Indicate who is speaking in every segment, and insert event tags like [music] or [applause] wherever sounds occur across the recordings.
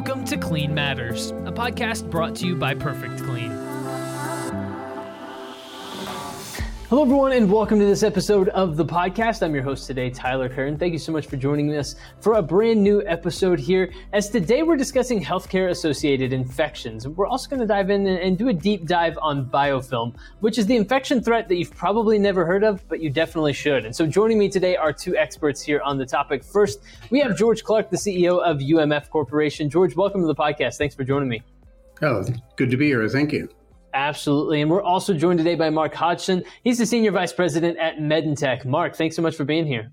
Speaker 1: Welcome to Clean Matters, a podcast brought to you by Perfect Clean. Hello, everyone, and welcome to this episode of the podcast. I'm your host today, Tyler Kern. Thank you so much for joining us for a brand new episode here. As today we're discussing healthcare associated infections. We're also going to dive in and do a deep dive on biofilm, which is the infection threat that you've probably never heard of, but you definitely should. And so joining me today are two experts here on the topic. First, we have George Clarke, the CEO of UMF Corporation. George, welcome to the podcast. Thanks for joining me.
Speaker 2: Oh, good to be here. Thank you.
Speaker 1: Absolutely. And we're also joined today by Mark Hodgson. He's the Senior Vice President at Medentech. Mark, thanks so much for being here.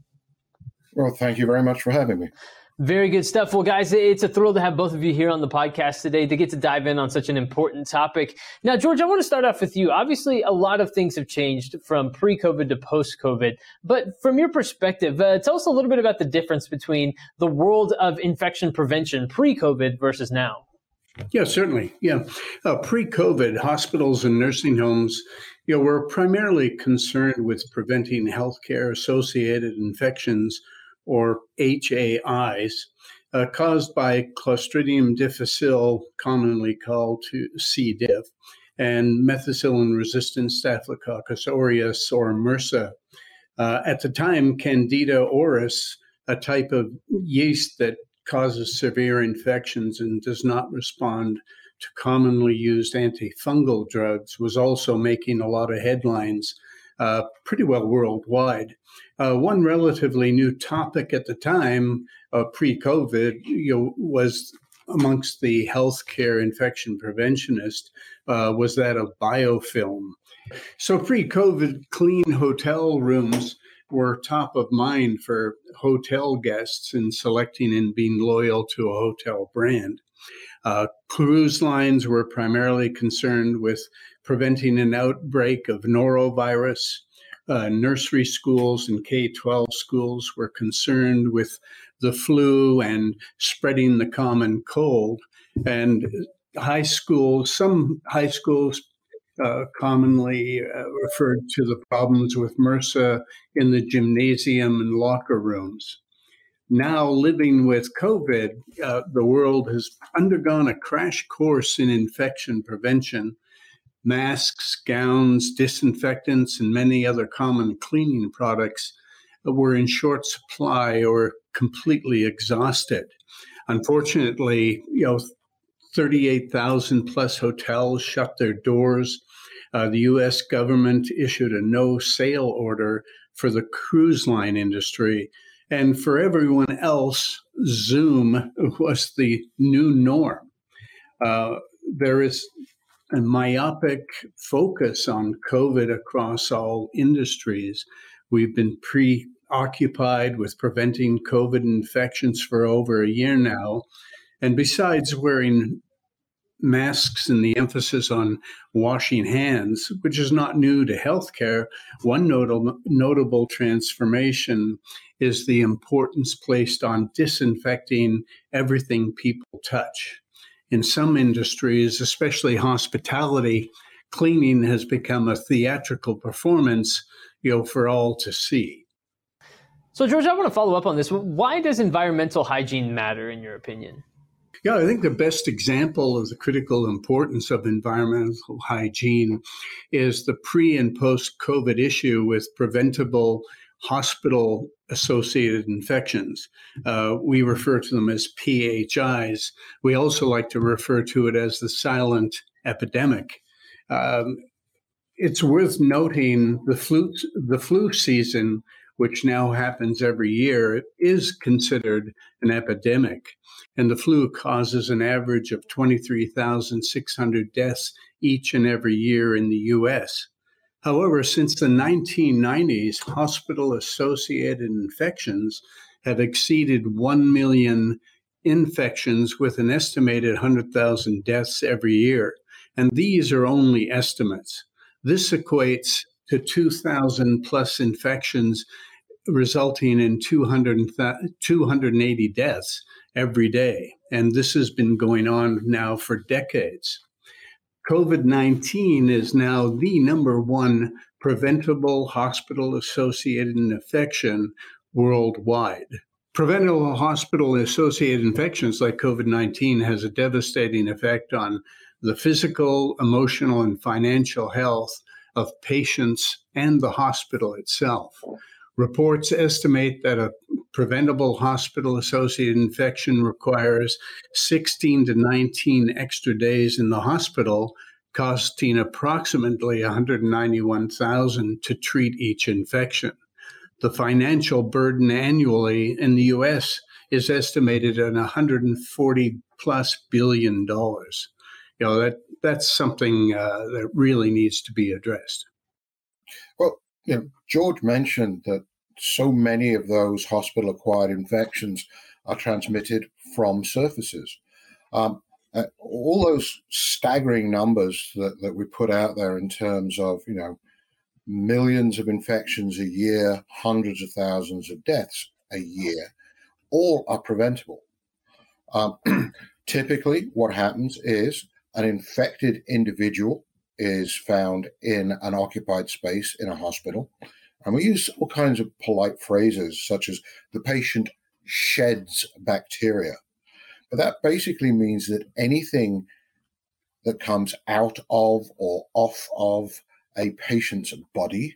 Speaker 3: Well, thank you very much for having me.
Speaker 1: Very good stuff. Well, guys, it's a thrill to have both of you here on the podcast today to get to dive in on such an important topic. Now, George, I want to start off with you. Obviously, a lot of things have changed from pre COVID to post COVID. But from your perspective, uh, tell us a little bit about the difference between the world of infection prevention pre COVID versus now.
Speaker 2: Yeah, certainly. Yeah. Uh, Pre COVID, hospitals and nursing homes you know, were primarily concerned with preventing healthcare associated infections or HAIs uh, caused by Clostridium difficile, commonly called to C. diff, and methicillin resistant Staphylococcus aureus or MRSA. Uh, at the time, Candida auris, a type of yeast that causes severe infections and does not respond to commonly used antifungal drugs was also making a lot of headlines uh, pretty well worldwide. Uh, one relatively new topic at the time, uh, pre-COVID, you know, was amongst the healthcare infection preventionists uh, was that of biofilm. So pre-COVID, clean hotel rooms were top of mind for hotel guests in selecting and being loyal to a hotel brand. Uh, cruise lines were primarily concerned with preventing an outbreak of norovirus. Uh, nursery schools and K 12 schools were concerned with the flu and spreading the common cold. And high schools, some high schools uh, commonly uh, referred to the problems with MRSA in the gymnasium and locker rooms. Now, living with COVID, uh, the world has undergone a crash course in infection prevention. Masks, gowns, disinfectants, and many other common cleaning products were in short supply or completely exhausted. Unfortunately, you know, 38,000 plus hotels shut their doors. Uh, the US government issued a no sale order for the cruise line industry. And for everyone else, Zoom was the new norm. Uh, there is a myopic focus on COVID across all industries. We've been preoccupied with preventing COVID infections for over a year now. And besides wearing masks and the emphasis on washing hands, which is not new to healthcare, one notable, notable transformation is the importance placed on disinfecting everything people touch. In some industries, especially hospitality, cleaning has become a theatrical performance, you know, for all to see.
Speaker 1: So, George, I want to follow up on this. Why does environmental hygiene matter, in your opinion?
Speaker 2: Yeah, I think the best example of the critical importance of environmental hygiene is the pre and post COVID issue with preventable hospital associated infections. Uh, we refer to them as PHIs. We also like to refer to it as the silent epidemic. Um, it's worth noting the flu the flu season, which now happens every year, is considered an epidemic and the flu causes an average of 23,600 deaths each and every year in the US. However, since the 1990s, hospital associated infections have exceeded 1 million infections with an estimated 100,000 deaths every year. And these are only estimates. This equates to 2,000 plus infections, resulting in 200, 280 deaths every day. And this has been going on now for decades. COVID 19 is now the number one preventable hospital associated infection worldwide. preventable hospital associated infections like COVID 19 has a devastating effect on the physical, emotional, and financial health of patients and the hospital itself. Reports estimate that a preventable hospital associated infection requires 16 to 19 extra days in the hospital, costing approximately 191,000 to treat each infection. The financial burden annually in the US is estimated at 140 plus billion dollars. You know that that's something uh, that really needs to be addressed.
Speaker 3: Well, you know, George mentioned that so many of those hospital acquired infections are transmitted from surfaces. Um, uh, all those staggering numbers that, that we put out there in terms of, you know, millions of infections a year, hundreds of thousands of deaths a year, all are preventable. Um, [clears throat] typically, what happens is an infected individual is found in an occupied space in a hospital. And we use all kinds of polite phrases, such as the patient sheds bacteria. But that basically means that anything that comes out of or off of a patient's body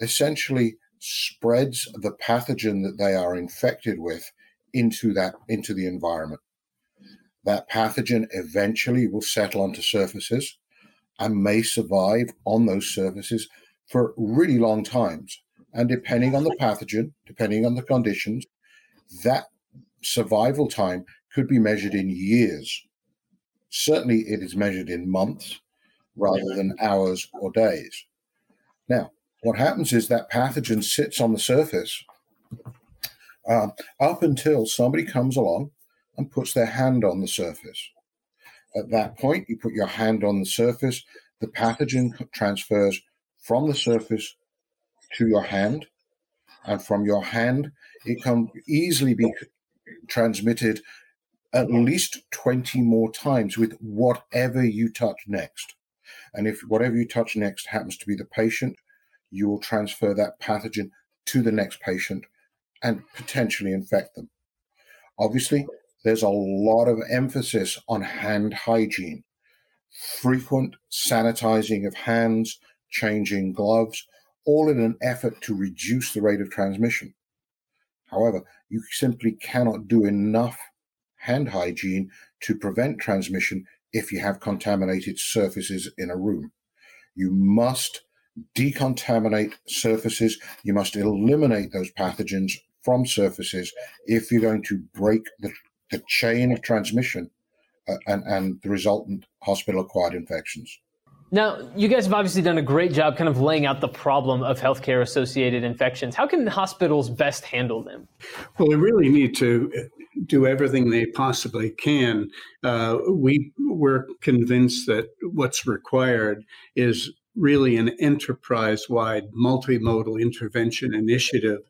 Speaker 3: essentially spreads the pathogen that they are infected with into that into the environment that pathogen eventually will settle onto surfaces and may survive on those surfaces for really long times. And depending on the pathogen, depending on the conditions, that survival time could be measured in years. Certainly, it is measured in months rather than hours or days. Now, what happens is that pathogen sits on the surface uh, up until somebody comes along and puts their hand on the surface. At that point, you put your hand on the surface, the pathogen transfers from the surface to your hand, and from your hand, it can easily be transmitted at least 20 more times with whatever you touch next. And if whatever you touch next happens to be the patient, you will transfer that pathogen to the next patient and potentially infect them. Obviously, there's a lot of emphasis on hand hygiene, frequent sanitizing of hands, changing gloves, all in an effort to reduce the rate of transmission. However, you simply cannot do enough hand hygiene to prevent transmission if you have contaminated surfaces in a room. You must decontaminate surfaces. You must eliminate those pathogens from surfaces if you're going to break the the chain of transmission uh, and, and the resultant hospital acquired infections.
Speaker 1: Now, you guys have obviously done a great job kind of laying out the problem of healthcare associated infections. How can hospitals best handle them?
Speaker 2: Well, they really need to do everything they possibly can. Uh, we we're convinced that what's required is really an enterprise wide multimodal intervention initiative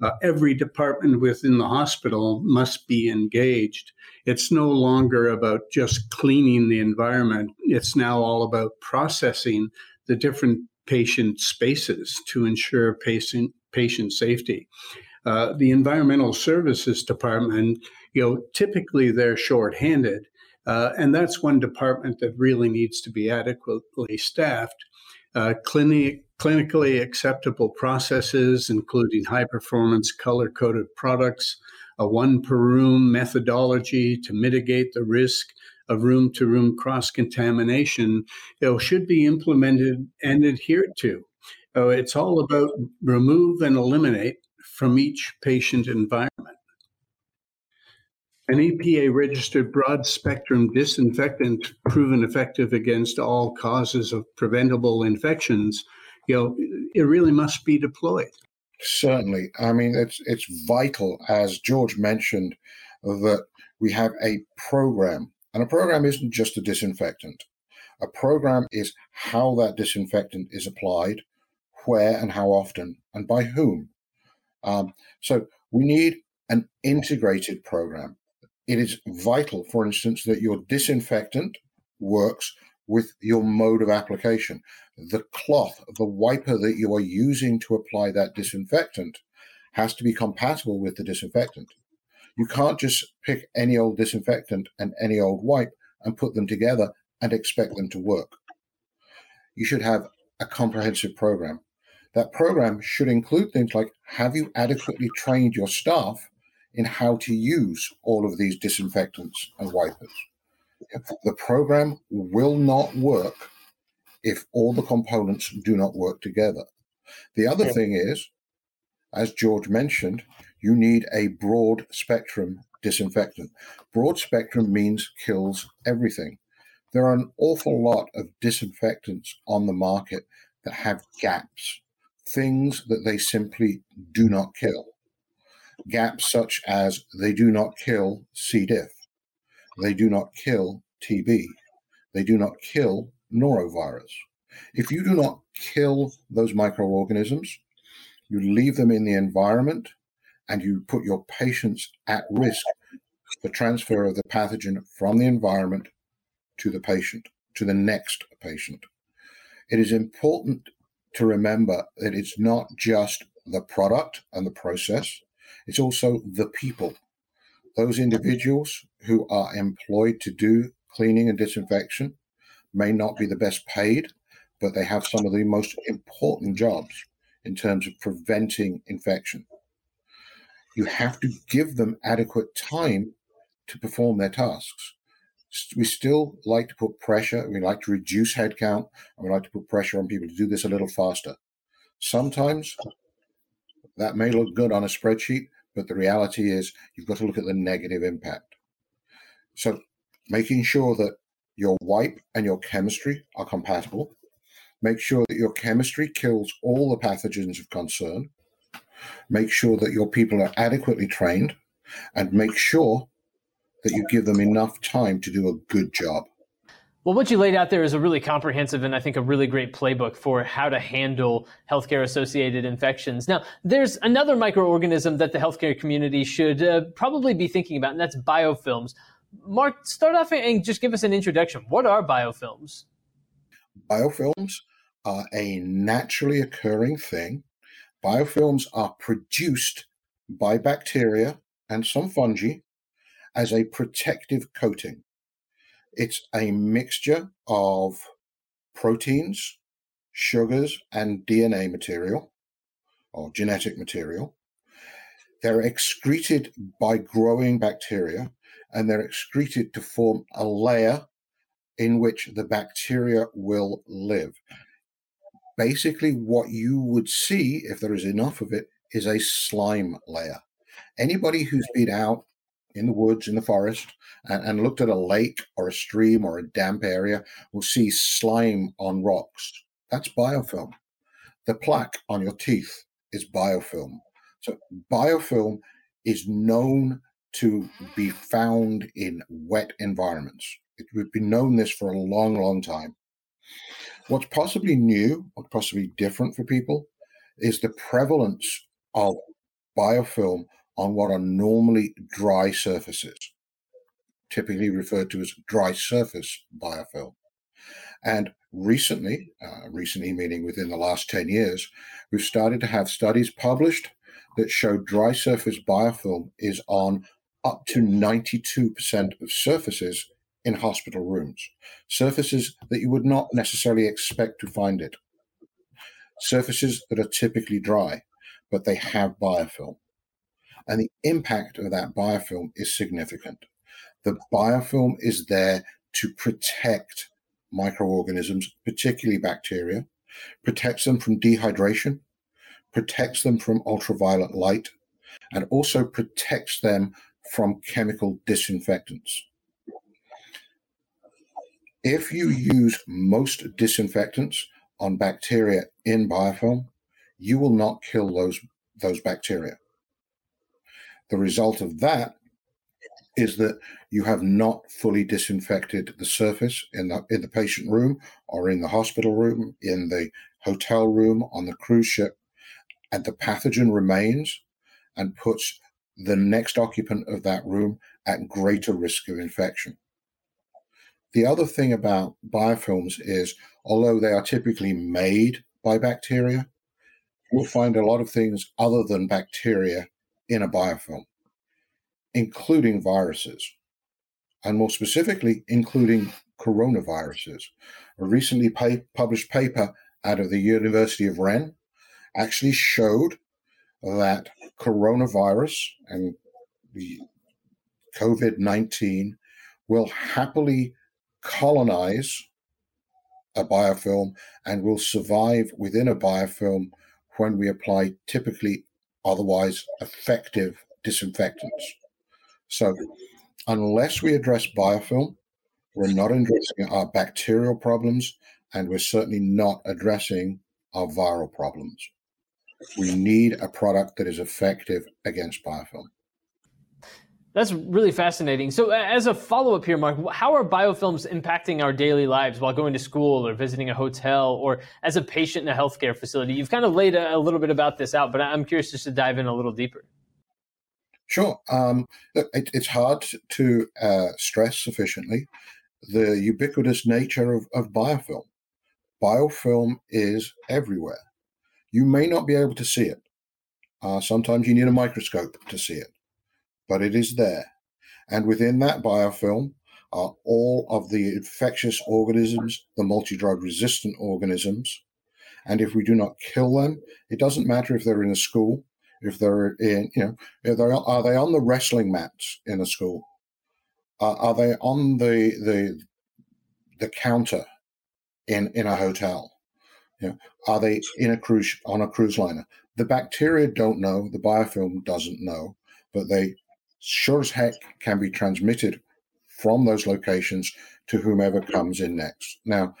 Speaker 2: uh, every department within the hospital must be engaged. It's no longer about just cleaning the environment. It's now all about processing the different patient spaces to ensure patient patient safety. Uh, the environmental services department, you know, typically they're shorthanded, uh, and that's one department that really needs to be adequately staffed. Uh, clinic clinically acceptable processes, including high performance color coded products, a one per room methodology to mitigate the risk of room to room cross contamination, you know, should be implemented and adhered to. Uh, it's all about remove and eliminate from each patient environment. An EPA registered broad spectrum disinfectant proven effective against all causes of preventable infections you know, it really must be deployed.
Speaker 3: Certainly. I mean, it's it's vital, as George mentioned, that we have a program. And a program isn't just a disinfectant. A program is how that disinfectant is applied, where and how often, and by whom. Um, so we need an integrated program. It is vital, for instance, that your disinfectant works with your mode of application. The cloth, the wiper that you are using to apply that disinfectant has to be compatible with the disinfectant. You can't just pick any old disinfectant and any old wipe and put them together and expect them to work. You should have a comprehensive program. That program should include things like have you adequately trained your staff in how to use all of these disinfectants and wipers? The program will not work if all the components do not work together. The other thing is, as George mentioned, you need a broad spectrum disinfectant. Broad spectrum means kills everything. There are an awful lot of disinfectants on the market that have gaps, things that they simply do not kill. Gaps such as they do not kill C. diff, they do not kill TB, they do not kill norovirus. If you do not kill those microorganisms, you leave them in the environment and you put your patients at risk for transfer of the pathogen from the environment to the patient, to the next patient. It is important to remember that it's not just the product and the process, it's also the people. Those individuals who are employed to do cleaning and disinfection may not be the best paid, but they have some of the most important jobs in terms of preventing infection. You have to give them adequate time to perform their tasks. We still like to put pressure, we like to reduce headcount, and we like to put pressure on people to do this a little faster. Sometimes that may look good on a spreadsheet, but the reality is you've got to look at the negative impact. So making sure that your wipe and your chemistry are compatible. Make sure that your chemistry kills all the pathogens of concern. Make sure that your people are adequately trained and make sure that you give them enough time to do a good job.
Speaker 1: Well, what you laid out there is a really comprehensive and I think a really great playbook for how to handle healthcare associated infections. Now, there's another microorganism that the healthcare community should uh, probably be thinking about, and that's biofilms. Mark, start off and just give us an introduction. What are biofilms?
Speaker 3: Biofilms are a naturally occurring thing. Biofilms are produced by bacteria and some fungi as a protective coating. It's a mixture of proteins, sugars, and DNA material or genetic material. They're excreted by growing bacteria and they're excreted to form a layer in which the bacteria will live. Basically, what you would see, if there is enough of it, is a slime layer. Anybody who's been out in the woods, in the forest, and, and looked at a lake or a stream or a damp area will see slime on rocks. That's biofilm. The plaque on your teeth is biofilm. So, biofilm is known to be found in wet environments. It, we've been known this for a long, long time. What's possibly new, or possibly different for people, is the prevalence of biofilm on what are normally dry surfaces, typically referred to as dry surface biofilm. And recently, uh, recently meaning within the last 10 years, we've started to have studies published that show dry surface biofilm is on up to 92% of surfaces in hospital rooms, surfaces that you would not necessarily expect to find it, surfaces that are typically dry, but they have biofilm. And the impact of that biofilm is significant. The biofilm is there to protect microorganisms, particularly bacteria, protects them from dehydration, protects them from ultraviolet light, and also protects them from chemical disinfectants. If you use most disinfectants on bacteria in biofilm, you will not kill those, those bacteria. The result of that is that you have not fully disinfected the surface in the in the patient room or in the hospital room, in the hotel room, on the cruise ship, and the pathogen remains and puts the next occupant of that room at greater risk of infection. The other thing about biofilms is, although they are typically made by bacteria, we'll find a lot of things other than bacteria in a biofilm, including viruses, and more specifically, including coronaviruses. A recently published paper out of the University of Rennes actually showed that coronavirus and the COVID 19 will happily colonize a biofilm and will survive within a biofilm when we apply typically otherwise effective disinfectants. So, unless we address biofilm, we're not addressing our bacterial problems and we're certainly not addressing our viral problems. We need a product that is effective against biofilm.
Speaker 1: That's really fascinating. So, as a follow up here, Mark, how are biofilms impacting our daily lives while going to school or visiting a hotel or as a patient in a healthcare facility? You've kind of laid a, little bit about this out, but I'm curious just to dive in a little deeper.
Speaker 3: Sure. Um, it, it's hard to uh, stress sufficiently the ubiquitous nature of, of biofilm. Biofilm is everywhere. You may not be able to see it. Uh, sometimes you need a microscope to see it but it is there. And within that biofilm are all of the infectious organisms, the multi drug resistant organisms. And if we do not kill them, it doesn't matter if they're in a school, if they're in, you know, they're, are they on the wrestling mats in a school? Uh, are they on the the the counter in in a hotel? You know, are they in a cruise on a cruise liner? The bacteria don't know, the biofilm doesn't know, but they sure as heck can be transmitted from those locations to whomever comes in next. Now,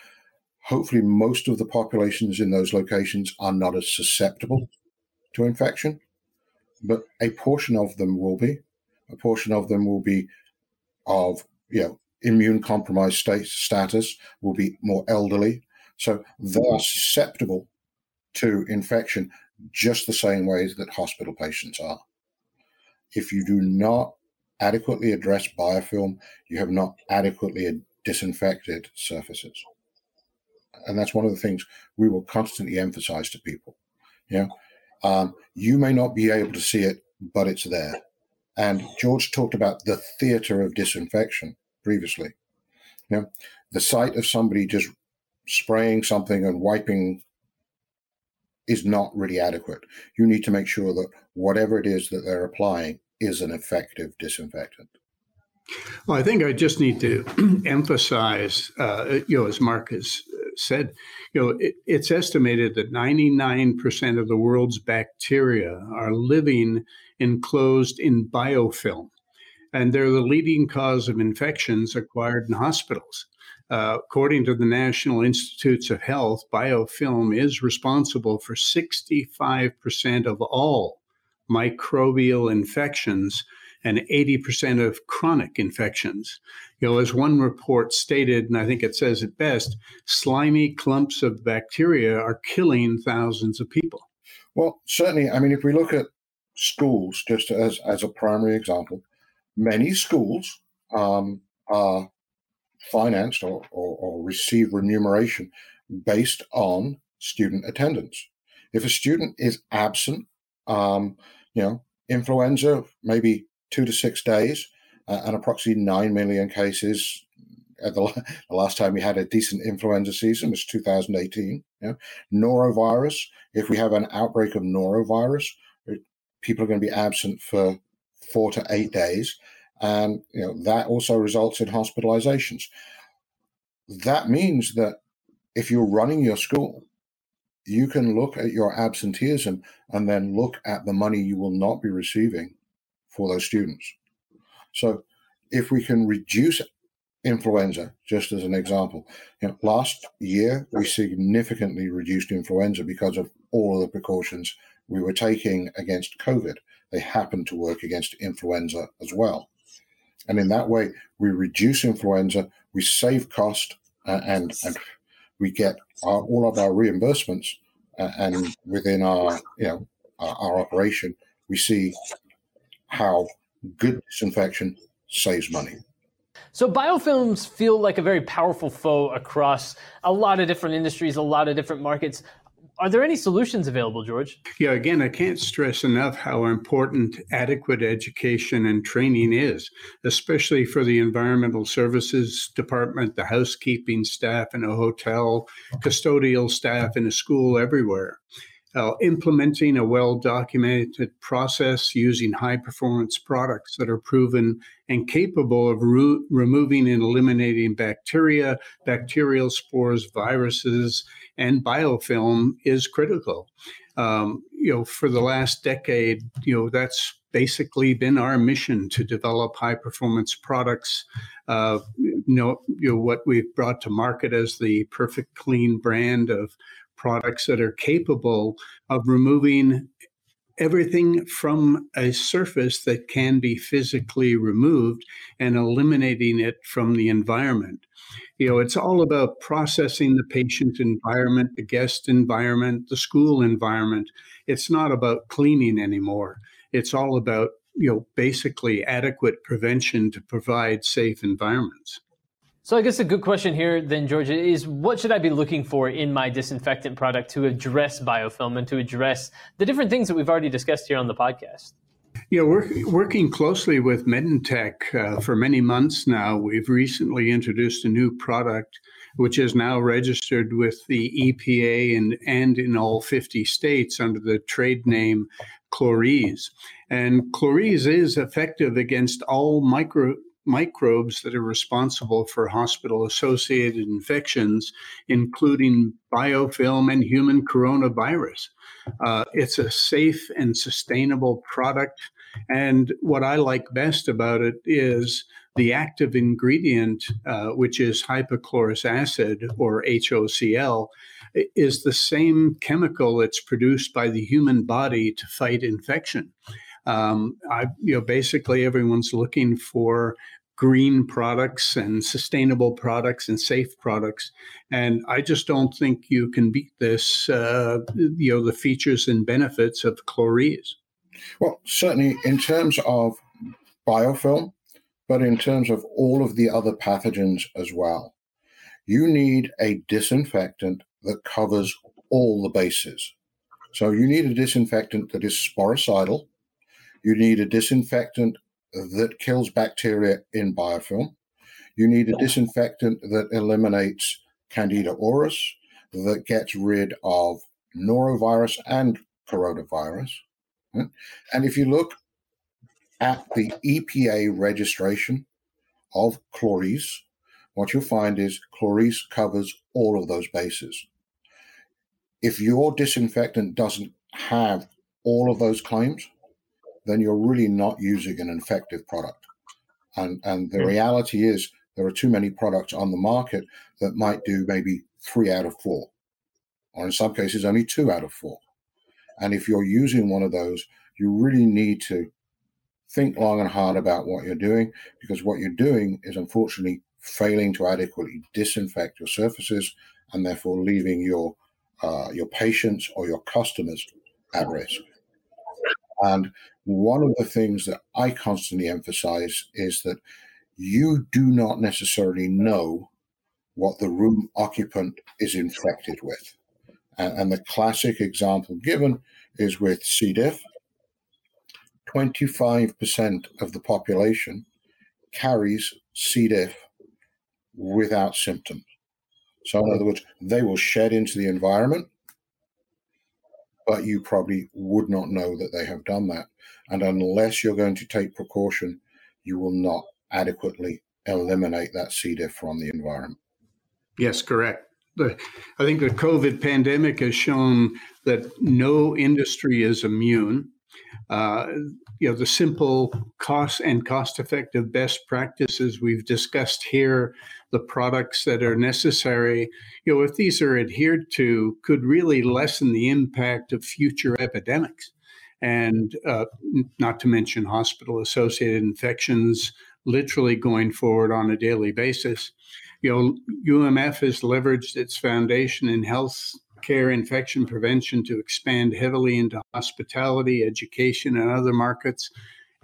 Speaker 3: hopefully, most of the populations in those locations are not as susceptible to infection, but a portion of them will be. A portion of them will be of you know immune compromised state status, will be more elderly, so they are susceptible to infection just the same ways that hospital patients are if you do not adequately address biofilm, you have not adequately disinfected surfaces. And that's one of the things we will constantly emphasize to people. You know, um, you may not be able to see it, but it's there. And George talked about the theater of disinfection previously. You know, the sight of somebody just spraying something and wiping is not really adequate. You need to make sure that whatever it is that they're applying is an effective disinfectant.
Speaker 2: Well, I think I just need to [clears throat] emphasize, uh, you know, as Mark has said, you know, it, it's estimated that 99% of the world's bacteria are living enclosed in biofilm, and they're the leading cause of infections acquired in hospitals. Uh, according to the National Institutes of Health, biofilm is responsible for 65% of all microbial infections and 80% of chronic infections. You know, as one report stated, and I think it says it best, slimy clumps of bacteria are killing thousands of people.
Speaker 3: Well, certainly, I mean, if we look at schools, just as, as a primary example, many schools um, are financed or, or, or receive remuneration based on student attendance. If a student is absent, um, you know, influenza, maybe two to six days, uh, and approximately 9 million cases. At the, [laughs] the, last time we had a decent influenza season was 2018. You know? Norovirus, if we have an outbreak of norovirus, people are going to be absent for four to eight days. And you know that also results in hospitalizations. That means that if you're running your school, you can look at your absenteeism and then look at the money you will not be receiving for those students. So if we can reduce influenza, just as an example, you know, last year we significantly reduced influenza because of all of the precautions we were taking against COVID. They happen to work against influenza as well. And in that way, we reduce influenza, we save cost, uh, and, and we get our, all of our reimbursements, uh, and within our you know our, our operation, we see how good disinfection saves money.
Speaker 1: So biofilms feel like a very powerful foe across a lot of different industries, a lot of different markets. Are there any solutions available, George?
Speaker 2: Yeah, again, I can't stress enough how important adequate education and training is, especially for the environmental services department, the housekeeping staff in a hotel, custodial staff in a school, everywhere. Uh, implementing a well documented process using high performance products that are proven and capable of re- removing and eliminating bacteria, bacterial spores, viruses, and biofilm is critical. Um, you know, for the last decade, you know, that's basically been our mission to develop high performance products. Uh, you, know, you know, what we've brought to market as the perfect clean brand of products that are capable of removing everything from a surface that can be physically removed and eliminating it from the environment. You know, it's all about processing the patient environment, the guest environment, the school environment. It's not about cleaning anymore. It's all about, you know, basically adequate prevention to provide safe environments.
Speaker 1: So I guess a good question here then, Georgia, is what should I be looking for in my disinfectant product to address biofilm and to address the different things that we've already discussed here on the podcast?
Speaker 2: Yeah, we're working closely with Medentech uh, for many months now. We've recently introduced a new product which is now registered with the EPA and, and in all 50 states under the trade name Cloreze. And Cloreze is effective against all micro microbes that are responsible for hospital associated infections, including biofilm and human coronavirus. Uh, it's a safe and sustainable product. And what I like best about it is the active ingredient, uh, which is hypochlorous acid or HOCl, is the same chemical that's produced by the human body to fight infection. Um, I, you know, basically everyone's looking for green products and sustainable products and safe products. And I just don't think you can beat this, uh, you know, the features and benefits of Cloreze.
Speaker 3: Well, certainly in terms of biofilm, but in terms of all of the other pathogens as well. You need a disinfectant that covers all the bases. So you need a disinfectant that is sporicidal. You need a disinfectant that kills bacteria in biofilm. You need a disinfectant that eliminates Candida auris, that gets rid of norovirus and coronavirus. Hmm? And if you look at the EPA registration of Cloreze, what you'll find is Cloreze covers all of those bases. If your disinfectant doesn't have all of those claims, then you're really not using an effective product. And, and the mm. reality is, there are too many products on the market that might do maybe three out of four, or in some cases, only two out of four. And if you're using one of those, you really need to think long and hard about what you're doing because what you're doing is unfortunately failing to adequately disinfect your surfaces and therefore leaving your uh, your patients or your customers at risk. And one of the things that I constantly emphasize is that you do not necessarily know what the room occupant is infected with. And, the classic example given is with C. diff. 25% of the population carries C. diff without symptoms. So, in other words, they will shed into the environment but you probably would not know that they have done that. And unless you're going to take precaution, you will not adequately eliminate that C. diff from the environment.
Speaker 2: Yes, correct. I think the COVID pandemic has shown that no industry is immune. Uh, you know, the simple cost and cost effective best practices we've discussed here the products that are necessary, you know, if these are adhered to, could really lessen the impact of future epidemics. And uh, not to mention hospital associated infections literally going forward on a daily basis. You know, UMF has leveraged its foundation in health care infection prevention to expand heavily into hospitality, education, and other markets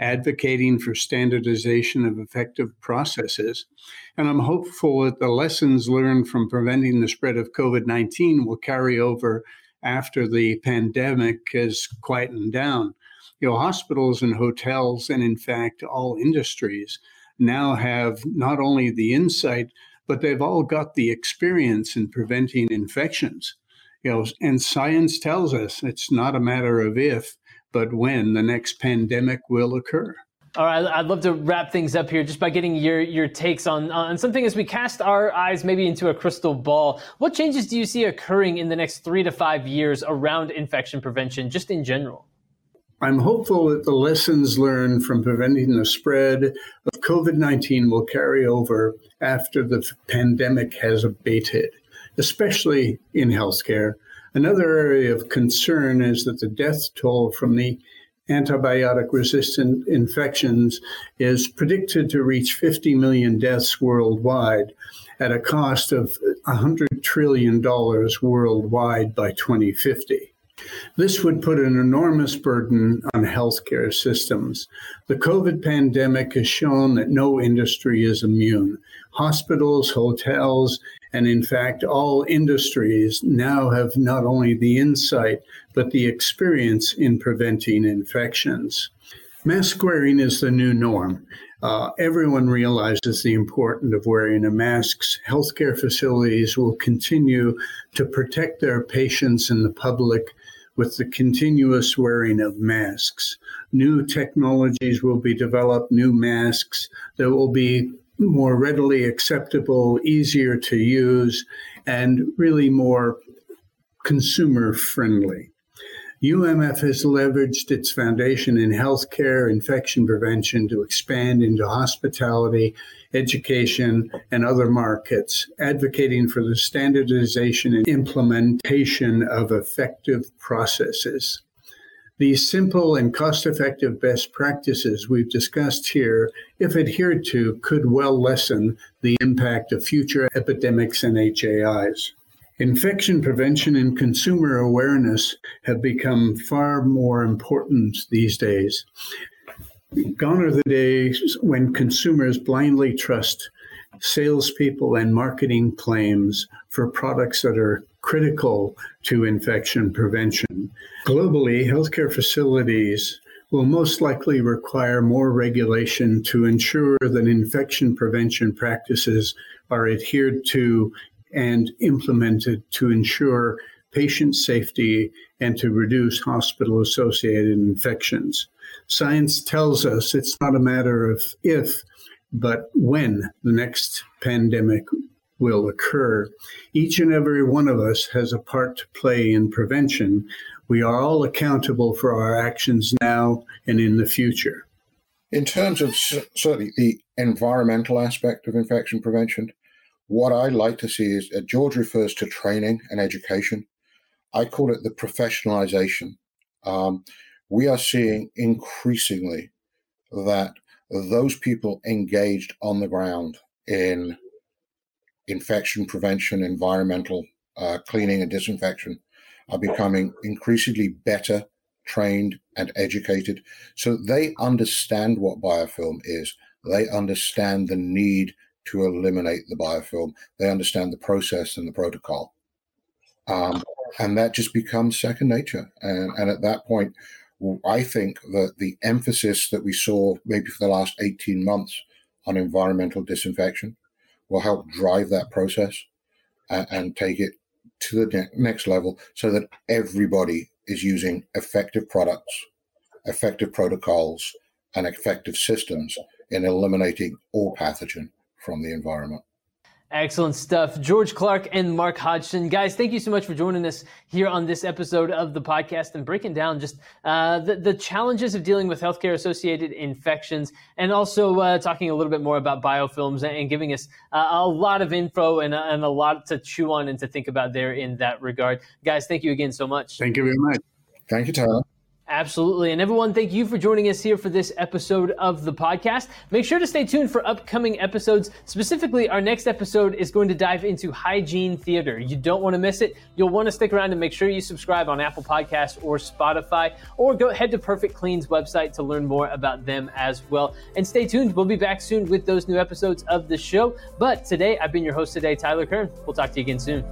Speaker 2: advocating for standardization of effective processes. And I'm hopeful that the lessons learned from preventing the spread of COVID 19 will carry over after the pandemic has quietened down. You know, hospitals and hotels, and in fact, all industries now have not only the insight, but they've all got the experience in preventing infections. You know, and science tells us it's not a matter of if, but when the next pandemic will occur.
Speaker 1: All right, I'd love to wrap things up here just by getting your your takes on on something as we cast our eyes maybe into a crystal ball. What changes do you see occurring in the next three to five years around infection prevention, just in general?
Speaker 2: I'm hopeful that the lessons learned from preventing the spread of COVID 19 will carry over after the pandemic has abated, especially in healthcare. Another area of concern is that the death toll from the antibiotic resistant infections is predicted to reach 50 million deaths worldwide at a cost of $100 trillion worldwide by 2050. This would put an enormous burden on healthcare systems. The COVID pandemic has shown that no industry is immune. Hospitals, hotels, and in fact, all industries now have not only the insight, but the experience in preventing infections. Mask wearing is the new norm. Uh, everyone realizes the importance of wearing a mask. Healthcare facilities will continue to protect their patients and the public with the continuous wearing of masks. New technologies will be developed, new masks that will be more readily acceptable, easier to use, and really more consumer friendly. UMF has leveraged its foundation in healthcare, infection prevention to expand into hospitality, education, and other markets, advocating for the standardization and implementation of effective processes. These simple and cost effective best practices we've discussed here, if adhered to, could well lessen the impact of future epidemics and HAIs. Infection prevention and consumer awareness have become far more important these days. Gone are the days when consumers blindly trust salespeople and marketing claims for products that are critical to infection prevention. Globally, healthcare facilities will most likely require more regulation to ensure that infection prevention practices are adhered to and implemented to ensure patient safety and to reduce hospital associated infections. Science tells us it's not a matter of if, but when the next pandemic will occur. Each and every one of us has a part to play in prevention. We are all accountable for our actions now and in the future.
Speaker 3: In terms of certainly the environmental aspect of infection prevention, what I like to see is uh, George refers to training and education. I call it the professionalization. Um, we are seeing increasingly that those people engaged on the ground in infection prevention, environmental uh, cleaning, and disinfection are becoming increasingly better trained and educated. So they understand what biofilm is. They understand the need to eliminate the biofilm. They understand the process and the protocol. Um, and that just becomes second nature. And, and at that point, I think that the emphasis that we saw maybe for the last 18 months on environmental disinfection will help drive that process and, take it to the ne- next level so that everybody is using effective products, effective protocols, and effective systems in eliminating all pathogen from the environment.
Speaker 1: Excellent stuff. George Clarke and Mark Hodgson. Guys, thank you so much for joining us here on this episode of the podcast and breaking down just uh, the, the, challenges of dealing with healthcare associated infections and also uh, talking a little bit more about biofilms and, and giving us uh, a lot of info and, and a lot to chew on and to think about there in that regard. Guys, thank you again so much.
Speaker 2: Thank you very much.
Speaker 3: Thank you, Tyler.
Speaker 1: Absolutely. And everyone, thank you for joining us here for this episode of the podcast. Make sure to stay tuned for upcoming episodes. Specifically, our next episode is going to dive into hygiene theater. You don't want to miss it. You'll want to stick around and make sure you subscribe on Apple Podcasts or Spotify, or go head to Perfect Clean's website to learn more about them as well. And stay tuned. We'll be back soon with those new episodes of the show. But today, I've been your host today, Tyler Kern. We'll talk to you again soon.